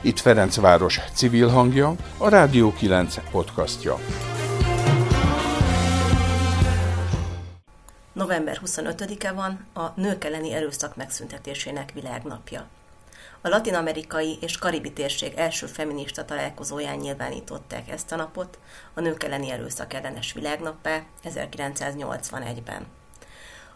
Itt Ferencváros civil hangja, a Rádió 9 podcastja. November 25-e van a nők elleni erőszak megszüntetésének világnapja. A latin-amerikai és karibi térség első feminista találkozóján nyilvánították ezt a napot, a nők elleni erőszak ellenes világnappá 1981-ben.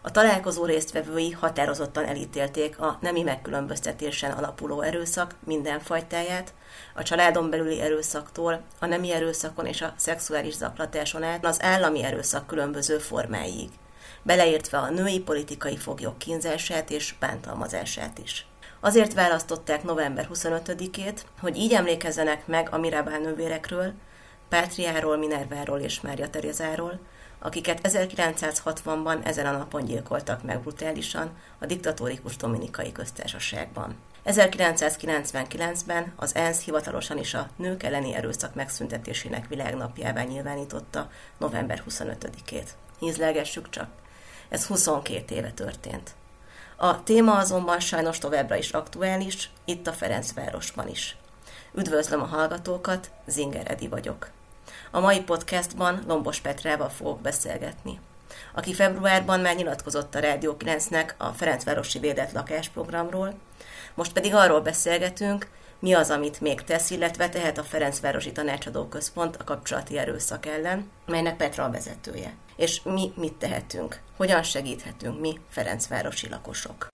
A találkozó résztvevői határozottan elítélték a nemi megkülönböztetésen alapuló erőszak minden fajtáját, a családon belüli erőszaktól, a nemi erőszakon és a szexuális zaklatáson át az állami erőszak különböző formáig, beleértve a női politikai foglyok kínzását és bántalmazását is. Azért választották november 25-ét, hogy így emlékezzenek meg a Mirabál nővérekről, Pátriáról, Minerváról és Mária Terezáról, akiket 1960-ban ezen a napon gyilkoltak meg brutálisan a diktatórikus Dominikai Köztársaságban. 1999-ben az ENSZ hivatalosan is a nők elleni erőszak megszüntetésének világnapjává nyilvánította november 25-ét. Hízlelgessük csak, ez 22 éve történt. A téma azonban sajnos továbbra is aktuális, itt a Ferencvárosban is. Üdvözlöm a hallgatókat, Zinger Edi vagyok. A mai podcastban Lombos Petrával fogok beszélgetni, aki februárban már nyilatkozott a Rádió 9-nek a Ferencvárosi Védett Lakásprogramról, most pedig arról beszélgetünk, mi az, amit még tesz, illetve tehet a Ferencvárosi Tanácsadó Központ a kapcsolati erőszak ellen, melynek Petra a vezetője. És mi mit tehetünk? Hogyan segíthetünk mi Ferencvárosi lakosok?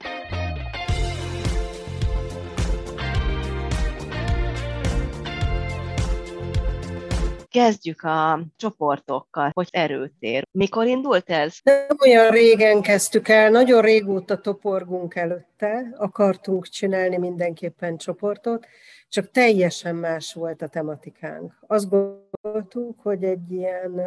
Kezdjük a csoportokkal, hogy erőtér. Mikor indult ez? Nem olyan régen kezdtük el, nagyon régóta toporgunk előtte, akartunk csinálni mindenképpen csoportot, csak teljesen más volt a tematikánk. Azt gondoltuk, hogy egy ilyen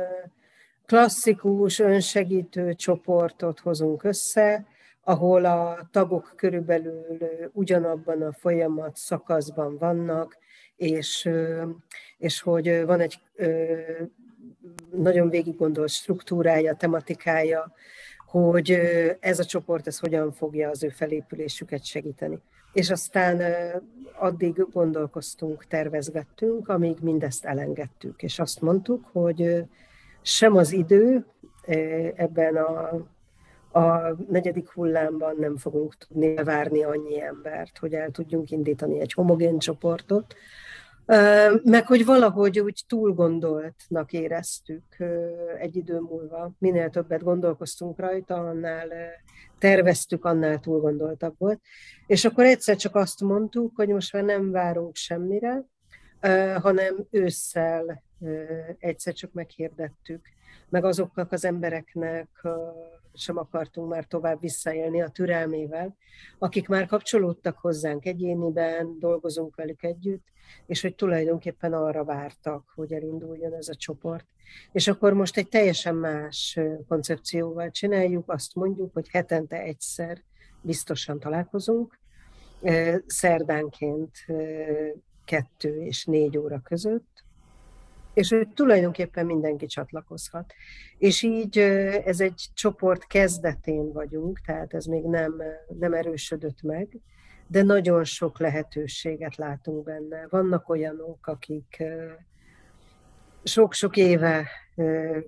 klasszikus önsegítő csoportot hozunk össze, ahol a tagok körülbelül ugyanabban a folyamat szakaszban vannak, és, és hogy van egy nagyon végig gondolt struktúrája, tematikája, hogy ez a csoport ez hogyan fogja az ő felépülésüket segíteni. És aztán addig gondolkoztunk, tervezgettünk, amíg mindezt elengedtük, és azt mondtuk, hogy sem az idő ebben a, a negyedik hullámban nem fogunk tudni várni annyi embert, hogy el tudjunk indítani egy homogén csoportot, meg hogy valahogy úgy túl gondoltnak éreztük egy idő múlva. Minél többet gondolkoztunk rajta, annál terveztük, annál túl gondoltabb volt. És akkor egyszer csak azt mondtuk, hogy most már nem várunk semmire, hanem ősszel egyszer csak meghirdettük, meg azoknak az embereknek sem akartunk már tovább visszaélni a türelmével, akik már kapcsolódtak hozzánk egyéniben, dolgozunk velük együtt, és hogy tulajdonképpen arra vártak, hogy elinduljon ez a csoport. És akkor most egy teljesen más koncepcióval csináljuk, azt mondjuk, hogy hetente egyszer biztosan találkozunk, szerdánként kettő és négy óra között, és hogy tulajdonképpen mindenki csatlakozhat. És így ez egy csoport kezdetén vagyunk, tehát ez még nem, nem erősödött meg, de nagyon sok lehetőséget látunk benne. Vannak olyanok, akik sok-sok éve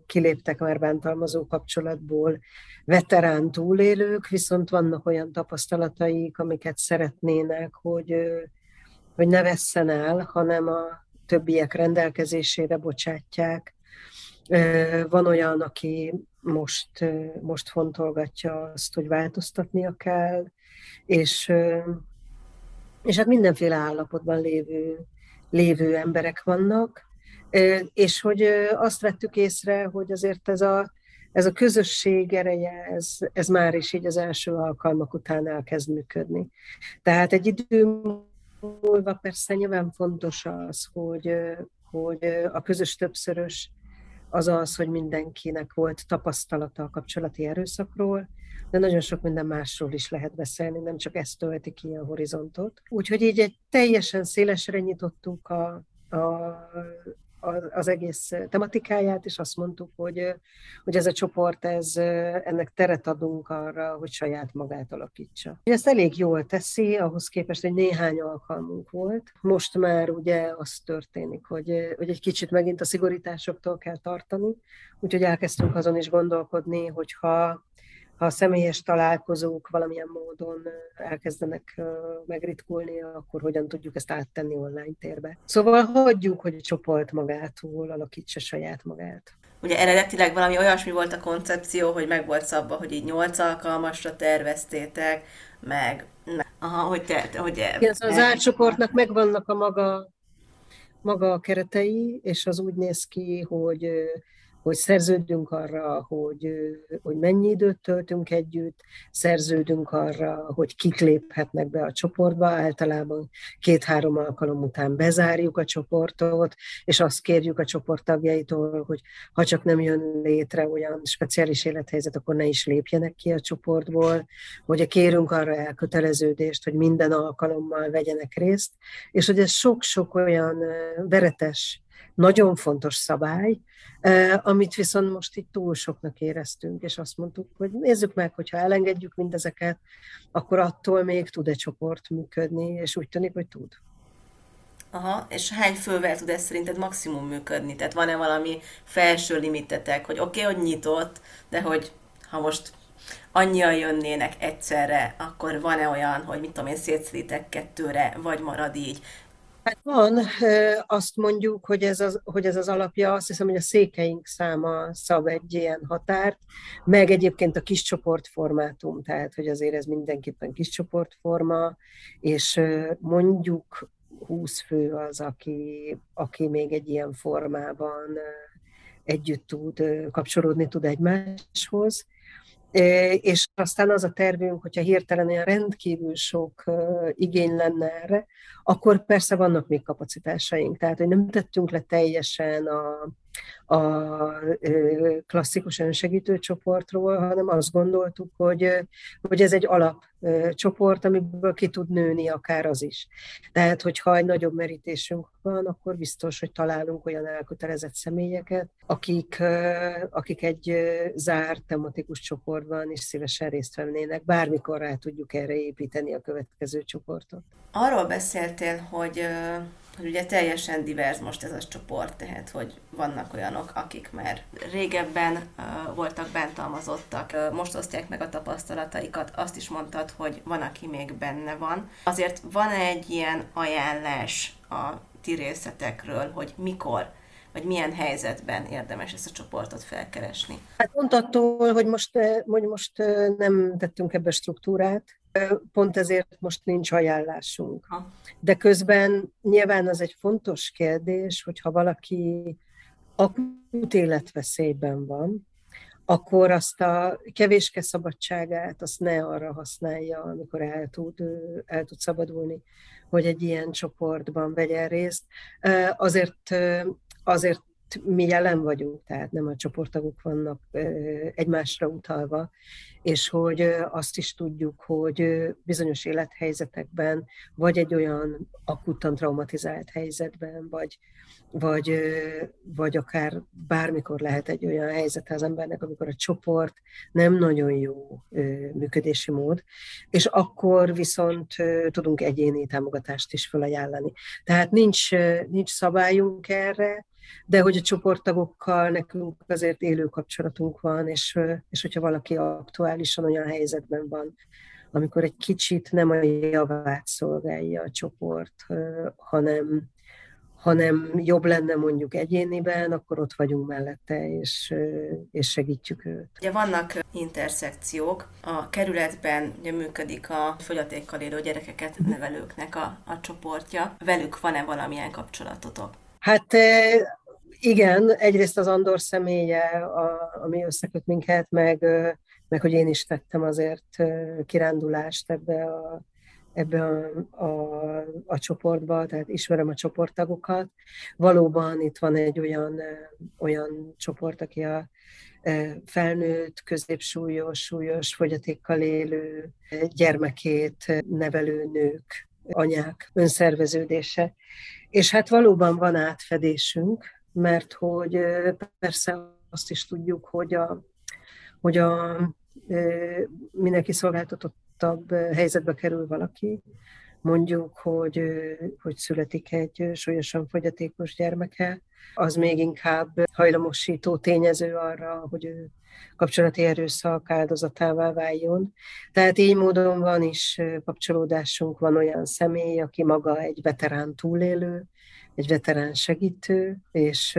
kiléptek már bántalmazó kapcsolatból, veterán túlélők, viszont vannak olyan tapasztalataik, amiket szeretnének, hogy, hogy ne vesszen el, hanem a többiek rendelkezésére bocsátják. Van olyan, aki most, most fontolgatja azt, hogy változtatnia kell, és, és hát mindenféle állapotban lévő, lévő emberek vannak, és hogy azt vettük észre, hogy azért ez a, ez a közösség ereje, ez, ez már is így az első alkalmak után elkezd működni. Tehát egy idő múlva persze nyilván fontos az, hogy, hogy a közös többszörös az az, hogy mindenkinek volt tapasztalata a kapcsolati erőszakról, de nagyon sok minden másról is lehet beszélni, nem csak ezt tölti ki a horizontot. Úgyhogy így egy teljesen szélesre nyitottuk a, a, az, egész tematikáját, és azt mondtuk, hogy, hogy ez a csoport, ez, ennek teret adunk arra, hogy saját magát alakítsa. Ezt elég jól teszi, ahhoz képest, hogy néhány alkalmunk volt. Most már ugye az történik, hogy, hogy egy kicsit megint a szigorításoktól kell tartani, úgyhogy elkezdtünk azon is gondolkodni, hogyha ha a személyes találkozók valamilyen módon elkezdenek megritkulni, akkor hogyan tudjuk ezt áttenni online térbe. Szóval hagyjuk, hogy a csoport magától alakítsa saját magát. Ugye eredetileg valami olyasmi volt a koncepció, hogy meg volt szabva, hogy így nyolc alkalmasra terveztétek, meg aha, hogy te, hogy... Igen, szóval az átcsoportnak megvannak a maga, maga a keretei, és az úgy néz ki, hogy hogy szerződünk arra, hogy, hogy mennyi időt töltünk együtt, szerződünk arra, hogy kik léphetnek be a csoportba, általában két-három alkalom után bezárjuk a csoportot, és azt kérjük a csoport tagjaitól, hogy ha csak nem jön létre olyan speciális élethelyzet, akkor ne is lépjenek ki a csoportból, hogy kérünk arra elköteleződést, hogy minden alkalommal vegyenek részt, és hogy ez sok-sok olyan veretes nagyon fontos szabály, amit viszont most itt túl soknak éreztünk, és azt mondtuk, hogy nézzük meg, hogyha elengedjük mindezeket, akkor attól még tud egy csoport működni, és úgy tűnik, hogy tud. Aha, és hány fővel tud ez szerinted maximum működni? Tehát van-e valami felső limitetek, hogy oké, okay, hogy nyitott, de hogy ha most annyian jönnének egyszerre, akkor van-e olyan, hogy mit tudom én, szétszítek kettőre, vagy marad így? Hát van, azt mondjuk, hogy ez, az, hogy ez az alapja, azt hiszem, hogy a székeink száma szab egy ilyen határt, meg egyébként a kis csoportformátum, tehát hogy azért ez mindenképpen kis csoportforma, és mondjuk 20 fő az, aki, aki még egy ilyen formában együtt tud kapcsolódni tud egymáshoz, és aztán az a tervünk, hogyha hirtelen olyan rendkívül sok igény lenne erre, akkor persze vannak még kapacitásaink. Tehát, hogy nem tettünk le teljesen a, a klasszikus önsegítő csoportról, hanem azt gondoltuk, hogy, hogy ez egy alapcsoport, amiből ki tud nőni akár az is. Tehát, hogyha egy nagyobb merítésünk van, akkor biztos, hogy találunk olyan elkötelezett személyeket, akik, akik egy zárt tematikus csoportban is szívesen részt vennének. Bármikor rá tudjuk erre építeni a következő csoportot. Arról beszéltél, hogy hogy ugye teljesen divers most ez a csoport, tehát hogy vannak olyanok, akik már régebben uh, voltak bántalmazottak, uh, most osztják meg a tapasztalataikat, azt is mondtad, hogy van, aki még benne van. Azért van egy ilyen ajánlás a ti részletekről, hogy mikor vagy milyen helyzetben érdemes ezt a csoportot felkeresni? Hát pont attól, hogy most, hogy most nem tettünk ebbe struktúrát, pont ezért most nincs ajánlásunk. De közben nyilván az egy fontos kérdés, hogyha valaki akut életveszélyben van, akkor azt a kevéske szabadságát azt ne arra használja, amikor el tud, el tud szabadulni, hogy egy ilyen csoportban vegyen részt. Azért, azért mi jelen vagyunk, tehát nem a csoporttagok vannak egymásra utalva, és hogy azt is tudjuk, hogy bizonyos élethelyzetekben, vagy egy olyan akutan traumatizált helyzetben, vagy, vagy, vagy akár bármikor lehet egy olyan helyzet az embernek, amikor a csoport nem nagyon jó működési mód, és akkor viszont tudunk egyéni támogatást is felajánlani. Tehát nincs, nincs szabályunk erre, de hogy a csoporttagokkal nekünk azért élő kapcsolatunk van, és, és hogyha valaki aktuálisan olyan helyzetben van, amikor egy kicsit nem a javát szolgálja a csoport, hanem, hanem jobb lenne mondjuk egyéniben, akkor ott vagyunk mellette, és, és segítjük őt. Ugye vannak interszekciók, a kerületben ugye működik a fogyatékkal élő gyerekeket nevelőknek a, a csoportja. Velük van-e valamilyen kapcsolatotok? Hát igen, egyrészt az Andor személye, ami összeköt minket, meg, meg hogy én is tettem azért kirándulást ebbe a, ebbe a, a, a csoportba, tehát ismerem a csoporttagokat. Valóban itt van egy olyan, olyan csoport, aki a felnőtt, középsúlyos, súlyos fogyatékkal élő gyermekét nevelő nők, anyák önszerveződése. És hát valóban van átfedésünk, mert hogy persze azt is tudjuk, hogy a, hogy a mindenki szolgáltatottabb helyzetbe kerül valaki, mondjuk, hogy, hogy születik egy súlyosan fogyatékos gyermeke, az még inkább hajlamosító tényező arra, hogy ő kapcsolati erőszak áldozatává váljon. Tehát így módon van is kapcsolódásunk, van olyan személy, aki maga egy veterán túlélő, egy veterán segítő, és,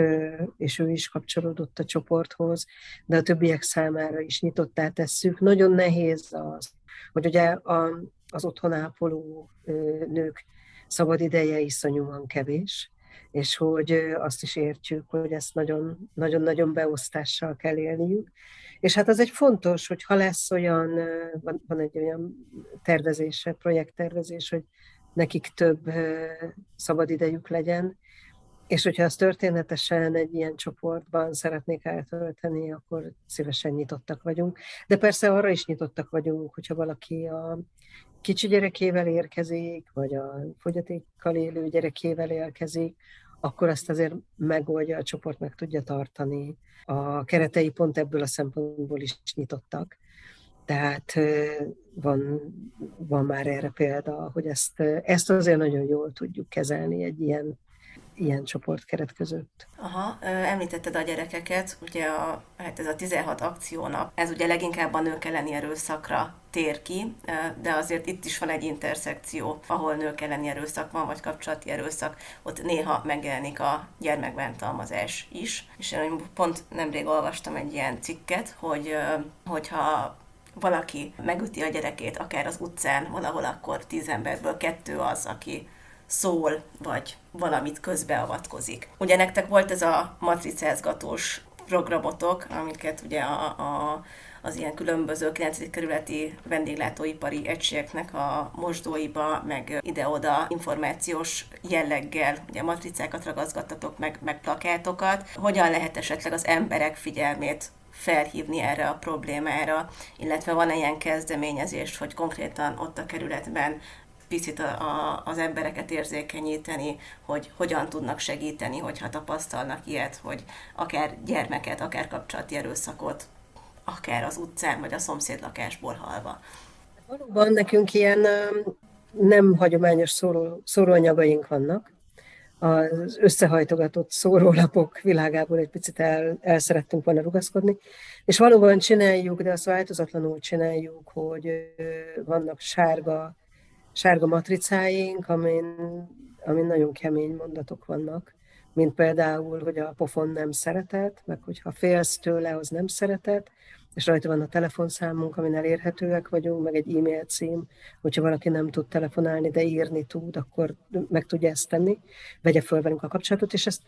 és ő is kapcsolódott a csoporthoz, de a többiek számára is nyitottá tesszük. Nagyon nehéz az, hogy ugye a, az otthon ápoló nők szabad ideje iszonyúan kevés, és hogy azt is értjük, hogy ezt nagyon-nagyon beosztással kell élniük. És hát az egy fontos, hogy ha lesz olyan, van, van egy olyan tervezése, projekttervezés, hogy nekik több szabadidejük legyen, és hogyha az történetesen egy ilyen csoportban szeretnék eltölteni, akkor szívesen nyitottak vagyunk. De persze arra is nyitottak vagyunk, hogyha valaki a kicsi gyerekével érkezik, vagy a fogyatékkal élő gyerekével érkezik, akkor azt azért megoldja, a csoport meg tudja tartani. A keretei pont ebből a szempontból is nyitottak. Tehát van, van már erre példa, hogy ezt, ezt azért nagyon jól tudjuk kezelni egy ilyen ilyen csoportkeret között. Aha, említetted a gyerekeket, ugye a, hát ez a 16 akciónap, ez ugye leginkább a nők elleni erőszakra tér ki, de azért itt is van egy interszekció, ahol nők elleni erőszak van, vagy kapcsolati erőszak, ott néha megjelenik a gyermekbántalmazás is. És én pont nemrég olvastam egy ilyen cikket, hogy hogyha valaki megüti a gyerekét, akár az utcán, valahol akkor tíz emberből kettő az, aki szól, vagy valamit közbeavatkozik. Ugye nektek volt ez a matricázgatós programotok, amiket ugye a, a, az ilyen különböző 9. kerületi vendéglátóipari egységeknek a mosdóiba, meg ide-oda információs jelleggel, ugye matricákat ragaszgattatok, meg, meg plakátokat. Hogyan lehet esetleg az emberek figyelmét felhívni erre a problémára, illetve van-e ilyen kezdeményezés, hogy konkrétan ott a kerületben picit a, a, az embereket érzékenyíteni, hogy hogyan tudnak segíteni, hogyha tapasztalnak ilyet, hogy akár gyermeket, akár kapcsolati erőszakot, akár az utcán, vagy a szomszéd lakásból halva. Valóban nekünk ilyen nem hagyományos szóró, szóróanyagaink vannak. Az összehajtogatott szórólapok világából egy picit el, el szerettünk volna rugaszkodni, és valóban csináljuk, de azt változatlanul csináljuk, hogy vannak sárga sárga matricáink, amin, amin nagyon kemény mondatok vannak, mint például, hogy a pofon nem szeretet, meg hogyha félsz tőle, az nem szeretet, és rajta van a telefonszámunk, amin elérhetőek vagyunk, meg egy e-mail cím, hogyha valaki nem tud telefonálni, de írni tud, akkor meg tudja ezt tenni, vegye föl velünk a kapcsolatot, és ezt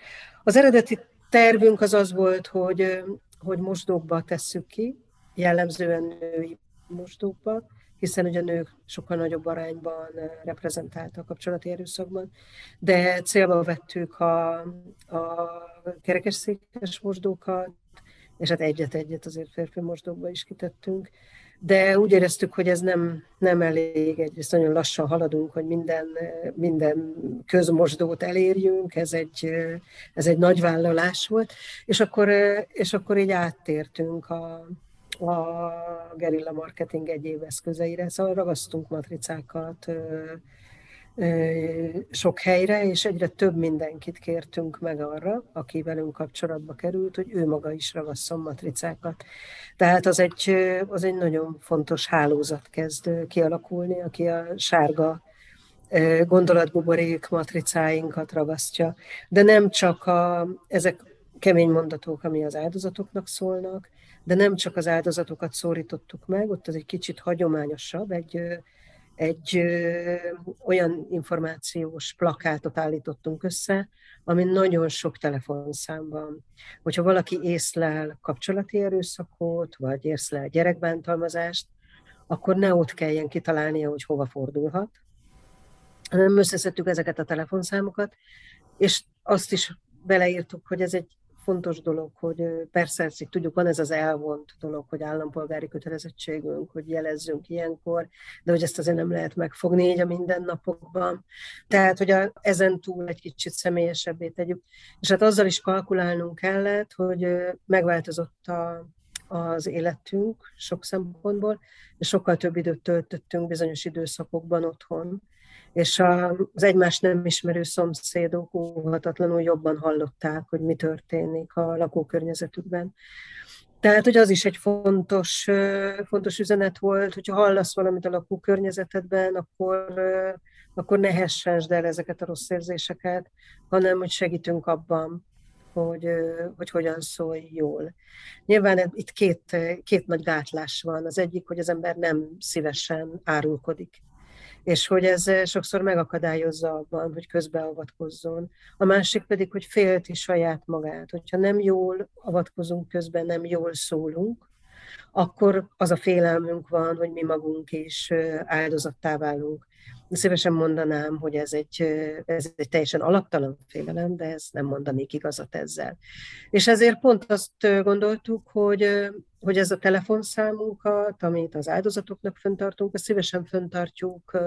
az eredeti tervünk az az volt, hogy, hogy mosdókba tesszük ki, jellemzően női mosdókba, hiszen ugye a nők sokkal nagyobb arányban reprezentáltak a kapcsolati erőszakban, de célba vettük a, a kerekesszékes mosdókat, és hát egyet-egyet azért férfi mosdókba is kitettünk, de úgy éreztük, hogy ez nem, nem elég, egyrészt nagyon lassan haladunk, hogy minden, minden közmosdót elérjünk, ez egy, ez egy nagy vállalás volt, és akkor, és akkor így áttértünk a, a gerilla marketing egyéb eszközeire, szóval ragasztunk matricákat sok helyre, és egyre több mindenkit kértünk meg arra, aki velünk kapcsolatba került, hogy ő maga is ragasszon matricákat. Tehát az egy, az egy nagyon fontos hálózat kezd kialakulni, aki a sárga gondolatbuborék matricáinkat ragasztja. De nem csak a, ezek kemény mondatok, ami az áldozatoknak szólnak, de nem csak az áldozatokat szólítottuk meg, ott az egy kicsit hagyományosabb, egy, egy olyan információs plakátot állítottunk össze, ami nagyon sok telefonszám van. Hogyha valaki észlel kapcsolati erőszakot, vagy észlel gyerekbántalmazást, akkor ne ott kelljen kitalálnia, hogy hova fordulhat, hanem összeszedtük ezeket a telefonszámokat, és azt is beleírtuk, hogy ez egy fontos dolog, hogy persze ezt tudjuk, van ez az elvont dolog, hogy állampolgári kötelezettségünk, hogy jelezzünk ilyenkor, de hogy ezt azért nem lehet megfogni így a mindennapokban. Tehát, hogy a, ezen túl egy kicsit személyesebbé tegyük. És hát azzal is kalkulálnunk kellett, hogy megváltozott a, az életünk sok szempontból, és sokkal több időt töltöttünk bizonyos időszakokban otthon, és az egymást nem ismerő szomszédok óhatatlanul jobban hallották, hogy mi történik a lakókörnyezetükben. Tehát, hogy az is egy fontos, fontos üzenet volt, hogyha hallasz valamit a lakókörnyezetedben, akkor, akkor ne hessensd el ezeket a rossz érzéseket, hanem hogy segítünk abban, hogy, hogy hogyan szólj jól. Nyilván itt két, két nagy gátlás van. Az egyik, hogy az ember nem szívesen árulkodik és hogy ez eh, sokszor megakadályozza abban, hogy közbeavatkozzon. A másik pedig, hogy félti saját magát. Hogyha nem jól avatkozunk közben, nem jól szólunk, akkor az a félelmünk van, hogy mi magunk is eh, áldozattá válunk. Szívesen mondanám, hogy ez egy, ez egy teljesen alaptalan félelem, de ez nem mondanék igazat ezzel. És ezért pont azt gondoltuk, hogy, hogy ez a telefonszámunkat, amit az áldozatoknak föntartunk, azt szívesen föntartjuk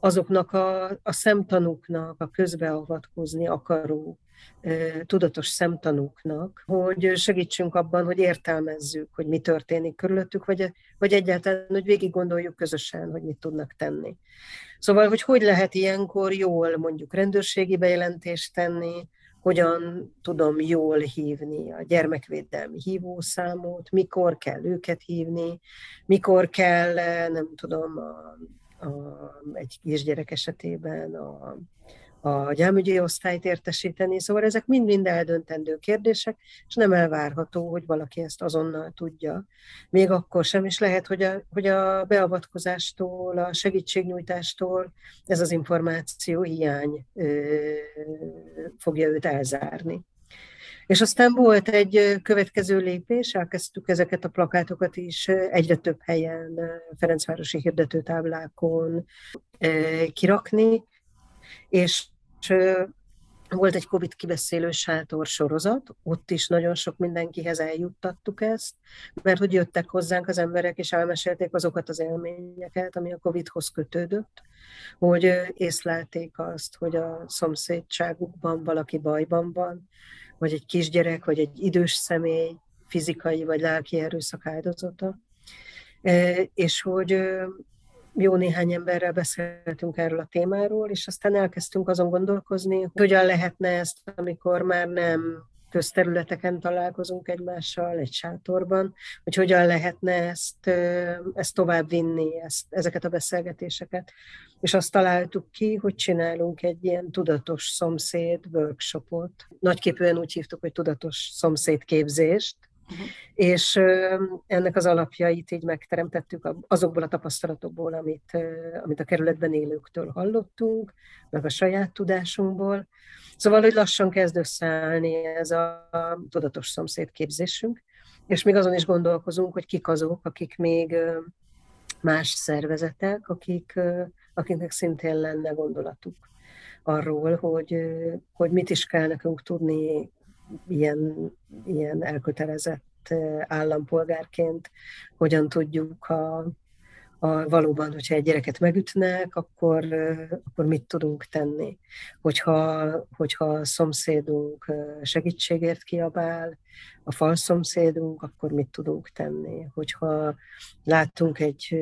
azoknak a, a szemtanúknak, a közbeavatkozni akaró tudatos szemtanúknak, hogy segítsünk abban, hogy értelmezzük, hogy mi történik körülöttük, vagy, vagy egyáltalán, hogy végig gondoljuk közösen, hogy mit tudnak tenni. Szóval, hogy hogy lehet ilyenkor jól mondjuk rendőrségi bejelentést tenni, hogyan tudom jól hívni a gyermekvédelmi hívószámot, mikor kell őket hívni, mikor kell, nem tudom, a, a, egy kisgyerek esetében a, a gyámügyi osztályt értesíteni, szóval ezek mind-mind eldöntendő kérdések, és nem elvárható, hogy valaki ezt azonnal tudja. Még akkor sem is lehet, hogy a, hogy a beavatkozástól, a segítségnyújtástól ez az információ hiány ö, fogja őt elzárni. És aztán volt egy következő lépés, elkezdtük ezeket a plakátokat is egyre több helyen, Ferencvárosi hirdetőtáblákon kirakni, és volt egy COVID kibeszélő sátor sorozat, ott is nagyon sok mindenkihez eljuttattuk ezt, mert hogy jöttek hozzánk az emberek, és elmesélték azokat az élményeket, ami a COVID-hoz kötődött, hogy észlelték azt, hogy a szomszédságukban valaki bajban van, vagy egy kisgyerek, vagy egy idős személy, fizikai vagy lelki erőszak áldozata, és hogy jó néhány emberrel beszéltünk erről a témáról, és aztán elkezdtünk azon gondolkozni, hogy hogyan lehetne ezt, amikor már nem közterületeken találkozunk egymással, egy sátorban, hogy hogyan lehetne ezt, ezt tovább vinni, ezt, ezeket a beszélgetéseket. És azt találtuk ki, hogy csinálunk egy ilyen tudatos szomszéd workshopot. Nagyképűen úgy hívtuk, hogy tudatos szomszédképzést, Uh-huh. És ennek az alapjait így megteremtettük azokból a tapasztalatokból, amit, amit a kerületben élőktől hallottunk, meg a saját tudásunkból. Szóval, hogy lassan kezd összeállni ez a tudatos szomszédképzésünk, és még azon is gondolkozunk, hogy kik azok, akik még más szervezetek, akik, akiknek szintén lenne gondolatuk arról, hogy, hogy mit is kell nekünk tudni ilyen, ilyen elkötelezett állampolgárként hogyan tudjuk a, a, valóban, hogyha egy gyereket megütnek, akkor, akkor mit tudunk tenni. Hogyha, hogyha a szomszédunk segítségért kiabál, a fal szomszédunk, akkor mit tudunk tenni. Hogyha látunk egy,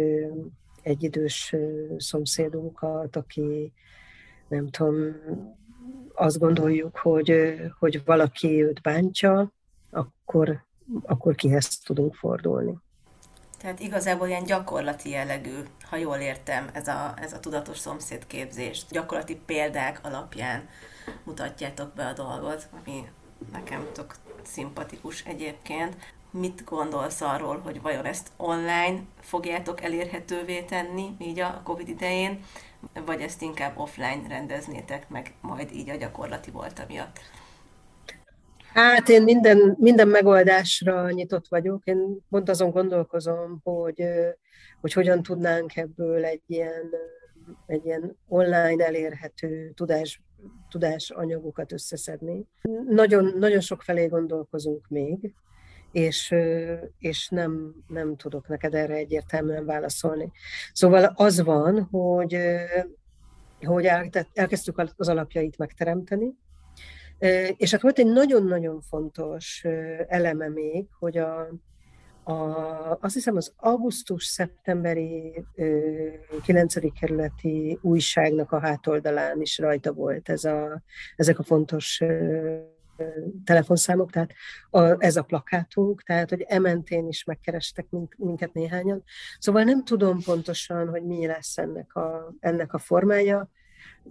egy idős szomszédunkat, aki nem tudom, azt gondoljuk, hogy, hogy valaki őt bántja, akkor, akkor kihez tudunk fordulni. Tehát igazából ilyen gyakorlati jellegű, ha jól értem, ez a, ez a tudatos szomszédképzés. Gyakorlati példák alapján mutatjátok be a dolgot, ami nekem tök szimpatikus egyébként. Mit gondolsz arról, hogy vajon ezt online fogjátok elérhetővé tenni, így a Covid idején, vagy ezt inkább offline rendeznétek meg majd így a gyakorlati volt miatt? Hát én minden, minden megoldásra nyitott vagyok. Én pont azon gondolkozom, hogy, hogy hogyan tudnánk ebből egy ilyen, egy ilyen online elérhető tudás, tudásanyagokat összeszedni. Nagyon, nagyon sok felé gondolkozunk még, és, és nem, nem tudok neked erre egyértelműen válaszolni. Szóval az van, hogy, hogy elkezdtük az alapjait megteremteni, és hát volt egy nagyon-nagyon fontos eleme még, hogy a, a, azt hiszem az augusztus-szeptemberi 9. kerületi újságnak a hátoldalán is rajta volt ez a, ezek a fontos telefonszámok, tehát a, ez a plakátunk, tehát hogy ementén is megkerestek minket néhányan. Szóval nem tudom pontosan, hogy mi lesz ennek a, ennek a formája,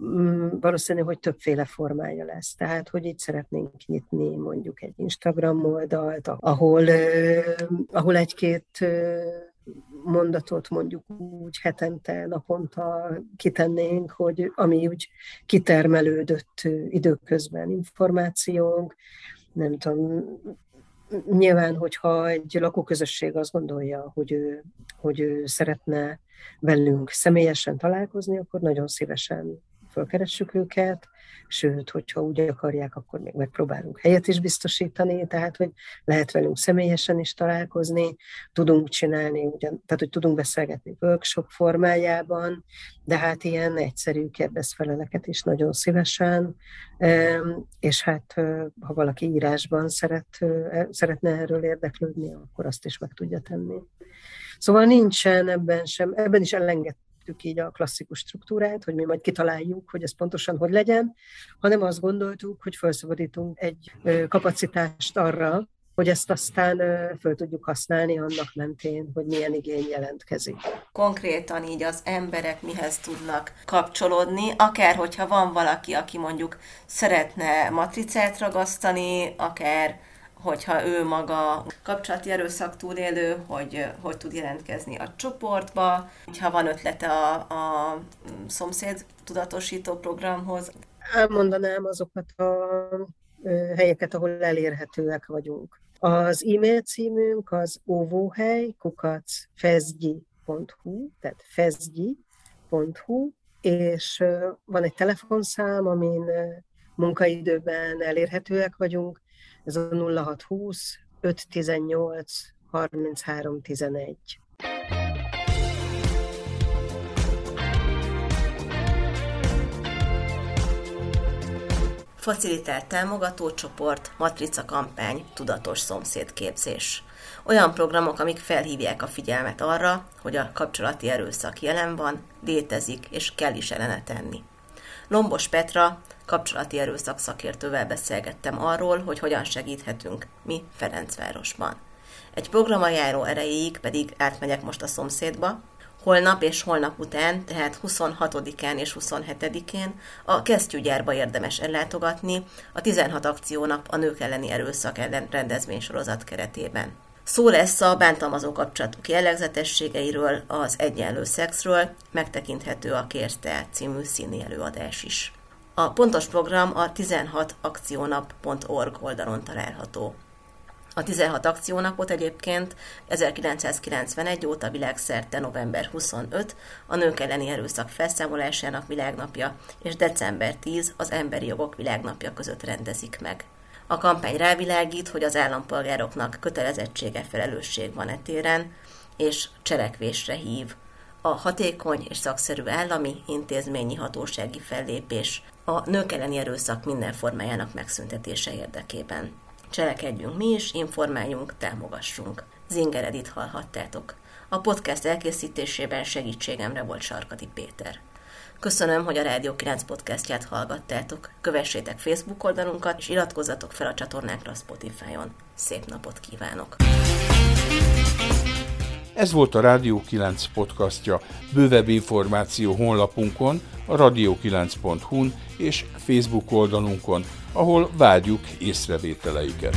mm, valószínű, hogy többféle formája lesz. Tehát, hogy itt szeretnénk nyitni mondjuk egy Instagram oldalt, ahol, ahol egy-két mondatot mondjuk úgy hetente, naponta kitennénk, hogy ami úgy kitermelődött időközben információnk, nem tudom, nyilván, hogyha egy lakóközösség azt gondolja, hogy ő, hogy ő szeretne velünk személyesen találkozni, akkor nagyon szívesen fölkeressük őket, sőt, hogyha úgy akarják, akkor még megpróbálunk helyet is biztosítani, tehát, hogy lehet velünk személyesen is találkozni, tudunk csinálni, ugyan, tehát, hogy tudunk beszélgetni workshop formájában, de hát ilyen egyszerű kérdezfeleleket is nagyon szívesen, és hát ha valaki írásban szeret, e, szeretne erről érdeklődni, akkor azt is meg tudja tenni. Szóval nincsen ebben sem, ebben is elenged, követtük így a klasszikus struktúrát, hogy mi majd kitaláljuk, hogy ez pontosan hogy legyen, hanem azt gondoltuk, hogy felszabadítunk egy kapacitást arra, hogy ezt aztán föl tudjuk használni annak mentén, hogy milyen igény jelentkezik. Konkrétan így az emberek mihez tudnak kapcsolódni, akár hogyha van valaki, aki mondjuk szeretne matricát ragasztani, akár hogyha ő maga kapcsolati erőszak túlélő, hogy hogy tud jelentkezni a csoportba, ha van ötlete a, a szomszéd tudatosító programhoz. Elmondanám azokat a helyeket, ahol elérhetőek vagyunk. Az e-mail címünk az óvóhely, kukac, fezgyi.hu, tehát fezgyi.hu, és van egy telefonszám, amin munkaidőben elérhetőek vagyunk, ez a 0620 518 33 11. Facilitált támogatócsoport, matrica kampány, tudatos szomszédképzés. Olyan programok, amik felhívják a figyelmet arra, hogy a kapcsolati erőszak jelen van, létezik és kell is ellene tenni. Lombos Petra, kapcsolati erőszak szakértővel beszélgettem arról, hogy hogyan segíthetünk mi Ferencvárosban. Egy programajáró erejéig pedig átmegyek most a szomszédba, Holnap és holnap után, tehát 26-án és 27-én a kesztyűgyárba érdemes ellátogatni a 16 akciónap a nők elleni erőszak ellen rendezvénysorozat keretében. Szó lesz a bántalmazó kapcsolatok jellegzetességeiről, az egyenlő szexről, megtekinthető a Kérte című színi előadás is. A pontos program a 16akciónap.org oldalon található. A 16 akciónapot egyébként 1991 óta világszerte november 25 a nők elleni erőszak felszámolásának világnapja és december 10 az emberi jogok világnapja között rendezik meg. A kampány rávilágít, hogy az állampolgároknak kötelezettsége felelősség van etéren, és cselekvésre hív. A hatékony és szakszerű állami intézményi hatósági fellépés a nők elleni erőszak minden formájának megszüntetése érdekében. Cselekedjünk mi is, informáljunk, támogassunk. Zinger Edith hallhattátok. A podcast elkészítésében segítségemre volt Sarkati Péter. Köszönöm, hogy a Rádió 9 podcastját hallgattátok. Kövessétek Facebook oldalunkat, és iratkozzatok fel a csatornánkra a Spotify-on. Szép napot kívánok! Ez volt a Rádió 9 podcastja. Bővebb információ honlapunkon, a radio9.hu-n és Facebook oldalunkon, ahol várjuk észrevételeiket.